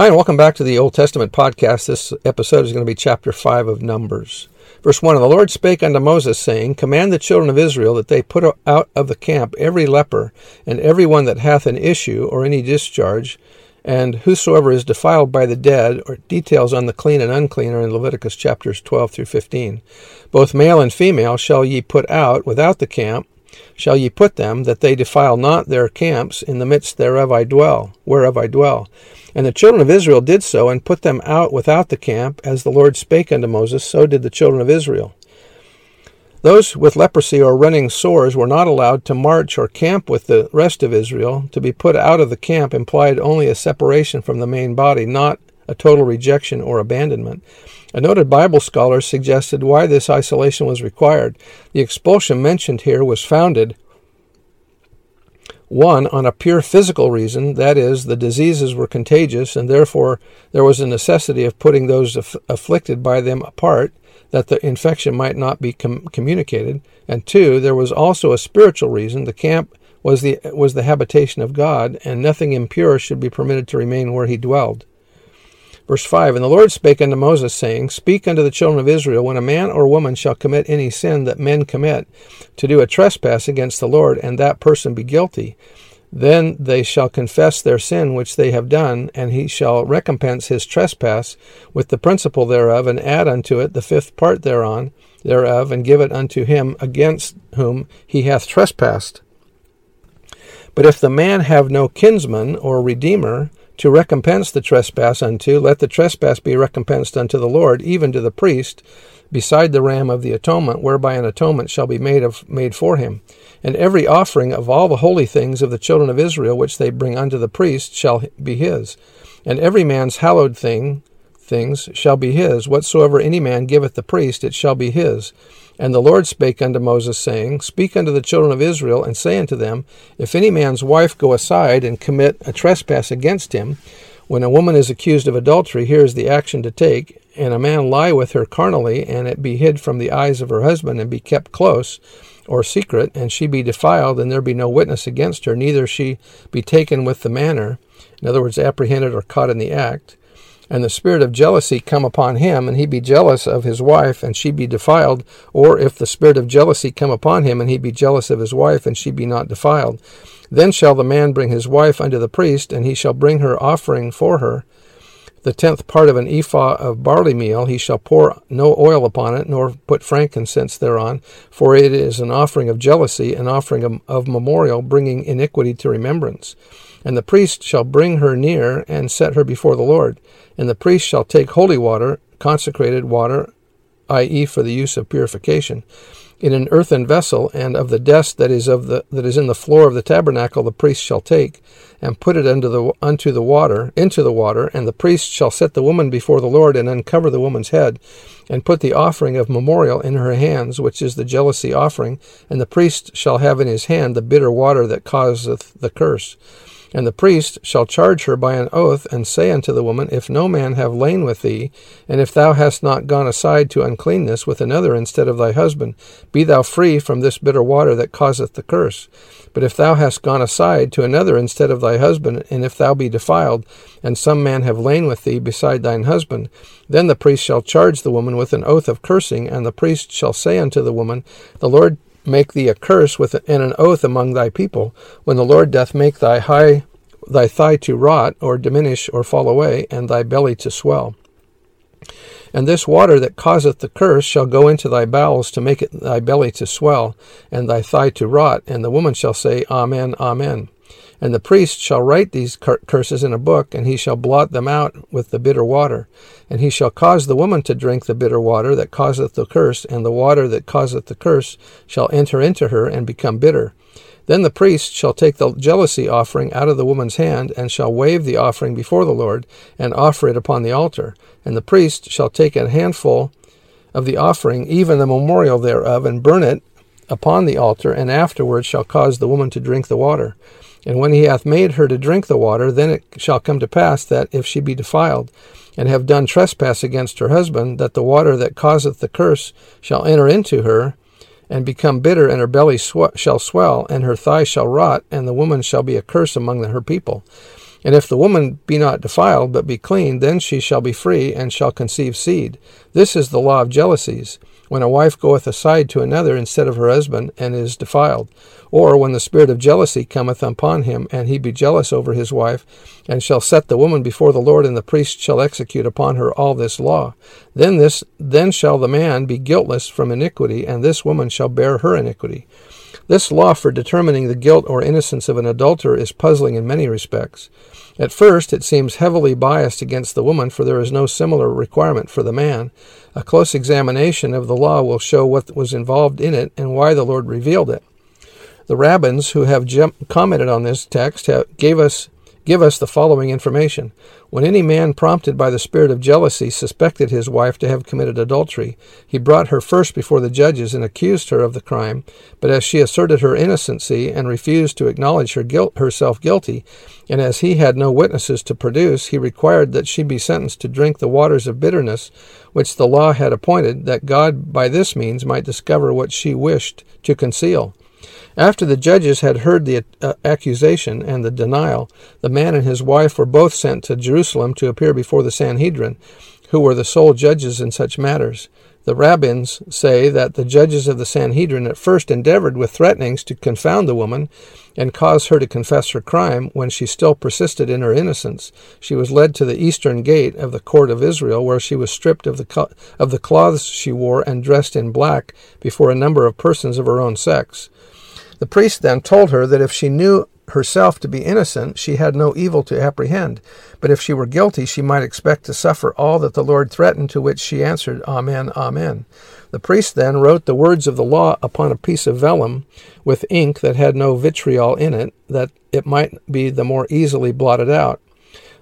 Hi, and welcome back to the Old Testament podcast. This episode is going to be chapter 5 of Numbers. Verse 1 And the Lord spake unto Moses, saying, Command the children of Israel that they put out of the camp every leper, and every one that hath an issue or any discharge, and whosoever is defiled by the dead, or details on the clean and unclean are in Leviticus chapters 12 through 15. Both male and female shall ye put out without the camp, shall ye put them, that they defile not their camps in the midst thereof I dwell, whereof I dwell. And the children of Israel did so, and put them out without the camp, as the Lord spake unto Moses, so did the children of Israel. Those with leprosy or running sores were not allowed to march or camp with the rest of Israel. To be put out of the camp implied only a separation from the main body, not a total rejection or abandonment. A noted Bible scholar suggested why this isolation was required. The expulsion mentioned here was founded one, on a pure physical reason, that is, the diseases were contagious, and therefore there was a necessity of putting those aff- afflicted by them apart, that the infection might not be com- communicated. And two, there was also a spiritual reason. The camp was the was the habitation of God, and nothing impure should be permitted to remain where he dwelled. Verse 5 And the Lord spake unto Moses, saying, Speak unto the children of Israel, when a man or woman shall commit any sin that men commit, to do a trespass against the Lord, and that person be guilty, then they shall confess their sin which they have done, and he shall recompense his trespass with the principal thereof, and add unto it the fifth part thereon, thereof, and give it unto him against whom he hath trespassed. But if the man have no kinsman or redeemer, to recompense the trespass unto, let the trespass be recompensed unto the Lord, even to the priest, beside the ram of the atonement, whereby an atonement shall be made of made for him. And every offering of all the holy things of the children of Israel which they bring unto the priest shall be his. And every man's hallowed thing things shall be his. Whatsoever any man giveth the priest, it shall be his. And the Lord spake unto Moses, saying, Speak unto the children of Israel, and say unto them, If any man's wife go aside and commit a trespass against him, when a woman is accused of adultery, here is the action to take, and a man lie with her carnally, and it be hid from the eyes of her husband, and be kept close, or secret, and she be defiled, and there be no witness against her, neither she be taken with the manner, in other words, apprehended or caught in the act, and the spirit of jealousy come upon him, and he be jealous of his wife, and she be defiled, or if the spirit of jealousy come upon him, and he be jealous of his wife, and she be not defiled, then shall the man bring his wife unto the priest, and he shall bring her offering for her. The tenth part of an ephah of barley meal, he shall pour no oil upon it, nor put frankincense thereon, for it is an offering of jealousy, an offering of, of memorial, bringing iniquity to remembrance. And the priest shall bring her near and set her before the Lord. And the priest shall take holy water, consecrated water, i.e., for the use of purification, in an earthen vessel, and of the dust that is of the that is in the floor of the tabernacle the priest shall take, and put it unto the unto the water into the water, and the priest shall set the woman before the Lord, and uncover the woman's head, and put the offering of memorial in her hands, which is the jealousy offering, and the priest shall have in his hand the bitter water that causeth the curse. And the priest shall charge her by an oath, and say unto the woman, If no man have lain with thee, and if thou hast not gone aside to uncleanness with another instead of thy husband, be thou free from this bitter water that causeth the curse. But if thou hast gone aside to another instead of thy husband, and if thou be defiled, and some man have lain with thee beside thine husband, then the priest shall charge the woman with an oath of cursing, and the priest shall say unto the woman, The Lord make thee a curse with and an oath among thy people, when the Lord doth make thy high thy thigh to rot, or diminish, or fall away, and thy belly to swell. And this water that causeth the curse shall go into thy bowels to make it thy belly to swell, and thy thigh to rot, and the woman shall say, Amen, Amen. And the priest shall write these curses in a book, and he shall blot them out with the bitter water. And he shall cause the woman to drink the bitter water that causeth the curse, and the water that causeth the curse shall enter into her and become bitter. Then the priest shall take the jealousy offering out of the woman's hand, and shall wave the offering before the Lord, and offer it upon the altar. And the priest shall take a handful of the offering, even the memorial thereof, and burn it upon the altar, and afterward shall cause the woman to drink the water. And when he hath made her to drink the water, then it shall come to pass that if she be defiled, and have done trespass against her husband, that the water that causeth the curse shall enter into her, and become bitter, and her belly sw- shall swell, and her thigh shall rot, and the woman shall be a curse among the, her people. And if the woman be not defiled, but be clean, then she shall be free, and shall conceive seed. This is the law of jealousies, when a wife goeth aside to another instead of her husband, and is defiled. Or when the spirit of jealousy cometh upon him, and he be jealous over his wife, and shall set the woman before the Lord, and the priest shall execute upon her all this law. Then this then shall the man be guiltless from iniquity, and this woman shall bear her iniquity. This law for determining the guilt or innocence of an adulterer is puzzling in many respects. At first, it seems heavily biased against the woman, for there is no similar requirement for the man. A close examination of the law will show what was involved in it and why the Lord revealed it. The rabbins who have commented on this text have, gave us give us the following information. When any man prompted by the spirit of jealousy suspected his wife to have committed adultery, he brought her first before the judges and accused her of the crime. But as she asserted her innocency and refused to acknowledge her guilt, herself guilty, and as he had no witnesses to produce, he required that she be sentenced to drink the waters of bitterness, which the law had appointed, that God by this means might discover what she wished to conceal. After the judges had heard the uh, accusation and the denial, the man and his wife were both sent to Jerusalem to appear before the Sanhedrin, who were the sole judges in such matters. The rabbins say that the judges of the Sanhedrin at first endeavored with threatenings to confound the woman and cause her to confess her crime. When she still persisted in her innocence, she was led to the eastern gate of the court of Israel, where she was stripped of the, of the clothes she wore and dressed in black before a number of persons of her own sex. The priest then told her that if she knew herself to be innocent, she had no evil to apprehend. But if she were guilty, she might expect to suffer all that the Lord threatened, to which she answered, Amen, Amen. The priest then wrote the words of the law upon a piece of vellum with ink that had no vitriol in it, that it might be the more easily blotted out.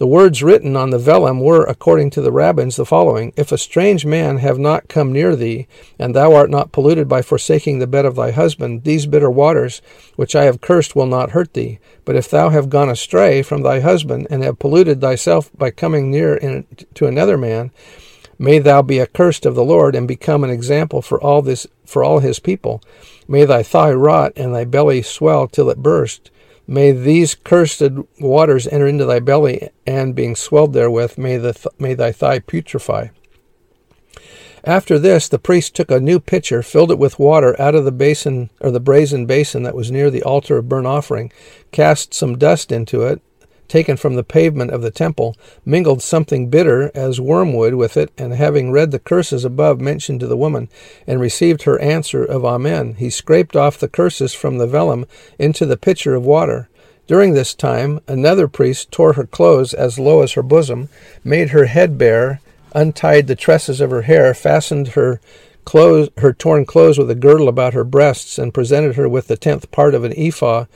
The words written on the vellum were, according to the rabbins, the following If a strange man have not come near thee, and thou art not polluted by forsaking the bed of thy husband, these bitter waters, which I have cursed, will not hurt thee. But if thou have gone astray from thy husband, and have polluted thyself by coming near in, to another man, may thou be accursed of the Lord, and become an example for all this for all his people. May thy thigh rot, and thy belly swell till it burst. May these cursed waters enter into thy belly, and being swelled therewith, may, the th- may thy thigh putrefy. After this, the priest took a new pitcher, filled it with water out of the basin or the brazen basin that was near the altar of burnt offering, cast some dust into it, taken from the pavement of the temple, mingled something bitter as wormwood with it, and having read the curses above mentioned to the woman, and received her answer of Amen, he scraped off the curses from the vellum into the pitcher of water. During this time, another priest tore her clothes as low as her bosom, made her head bare, untied the tresses of her hair, fastened her clothes, her torn clothes with a girdle about her breasts, and presented her with the tenth part of an ephah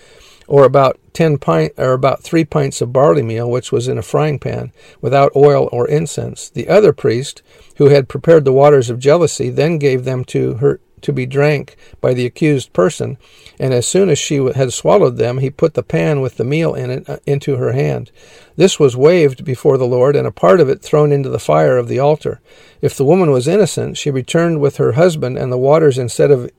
or about ten pint or about three pints of barley meal, which was in a frying pan, without oil or incense. The other priest, who had prepared the waters of jealousy, then gave them to her to be drank by the accused person, and as soon as she had swallowed them, he put the pan with the meal in it uh, into her hand. This was waved before the Lord, and a part of it thrown into the fire of the altar. If the woman was innocent, she returned with her husband, and the waters, instead of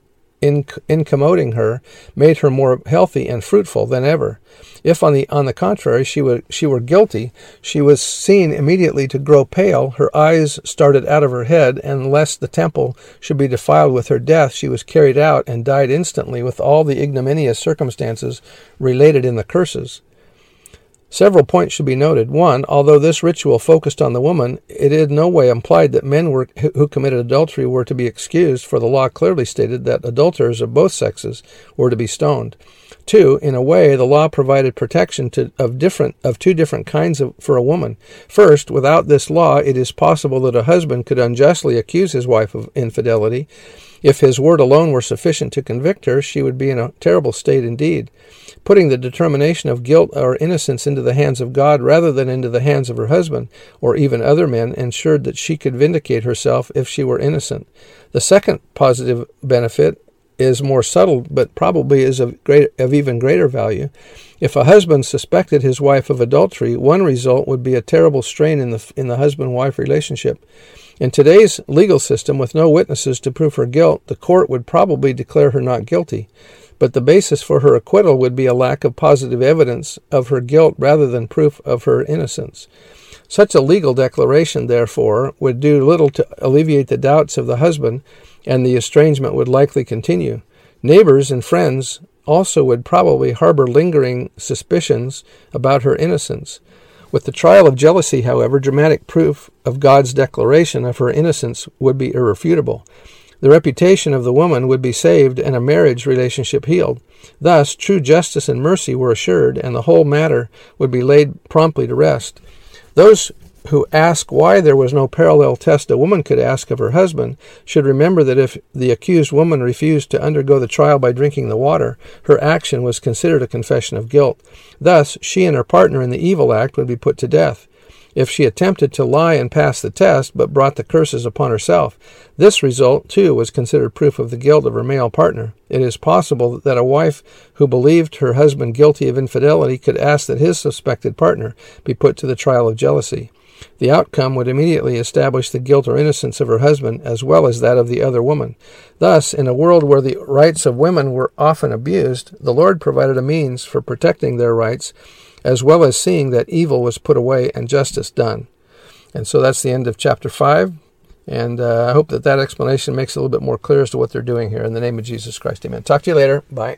incommoding her made her more healthy and fruitful than ever. If, on the on the contrary, she were she were guilty, she was seen immediately to grow pale. Her eyes started out of her head, and lest the temple should be defiled with her death, she was carried out and died instantly, with all the ignominious circumstances related in the curses. Several points should be noted. One, although this ritual focused on the woman, it in no way implied that men were, who committed adultery were to be excused, for the law clearly stated that adulterers of both sexes were to be stoned. Two, in a way, the law provided protection to, of different of two different kinds of, for a woman. First, without this law, it is possible that a husband could unjustly accuse his wife of infidelity If his word alone were sufficient to convict her, she would be in a terrible state indeed. Putting the determination of guilt or innocence into the hands of God rather than into the hands of her husband or even other men ensured that she could vindicate herself if she were innocent. The second positive benefit is more subtle, but probably is of, great, of even greater value. If a husband suspected his wife of adultery, one result would be a terrible strain in the, in the husband wife relationship. In today's legal system, with no witnesses to prove her guilt, the court would probably declare her not guilty. But the basis for her acquittal would be a lack of positive evidence of her guilt rather than proof of her innocence. Such a legal declaration, therefore, would do little to alleviate the doubts of the husband, and the estrangement would likely continue. Neighbors and friends also would probably harbor lingering suspicions about her innocence. With the trial of jealousy, however, dramatic proof of God's declaration of her innocence would be irrefutable. The reputation of the woman would be saved and a marriage relationship healed. Thus, true justice and mercy were assured, and the whole matter would be laid promptly to rest. Those who ask why there was no parallel test a woman could ask of her husband should remember that if the accused woman refused to undergo the trial by drinking the water, her action was considered a confession of guilt. Thus, she and her partner in the evil act would be put to death. If she attempted to lie and pass the test, but brought the curses upon herself, this result, too, was considered proof of the guilt of her male partner. It is possible that a wife who believed her husband guilty of infidelity could ask that his suspected partner be put to the trial of jealousy. The outcome would immediately establish the guilt or innocence of her husband as well as that of the other woman. Thus, in a world where the rights of women were often abused, the Lord provided a means for protecting their rights as well as seeing that evil was put away and justice done. And so that's the end of chapter 5. And uh, I hope that that explanation makes it a little bit more clear as to what they're doing here. In the name of Jesus Christ, amen. Talk to you later. Bye.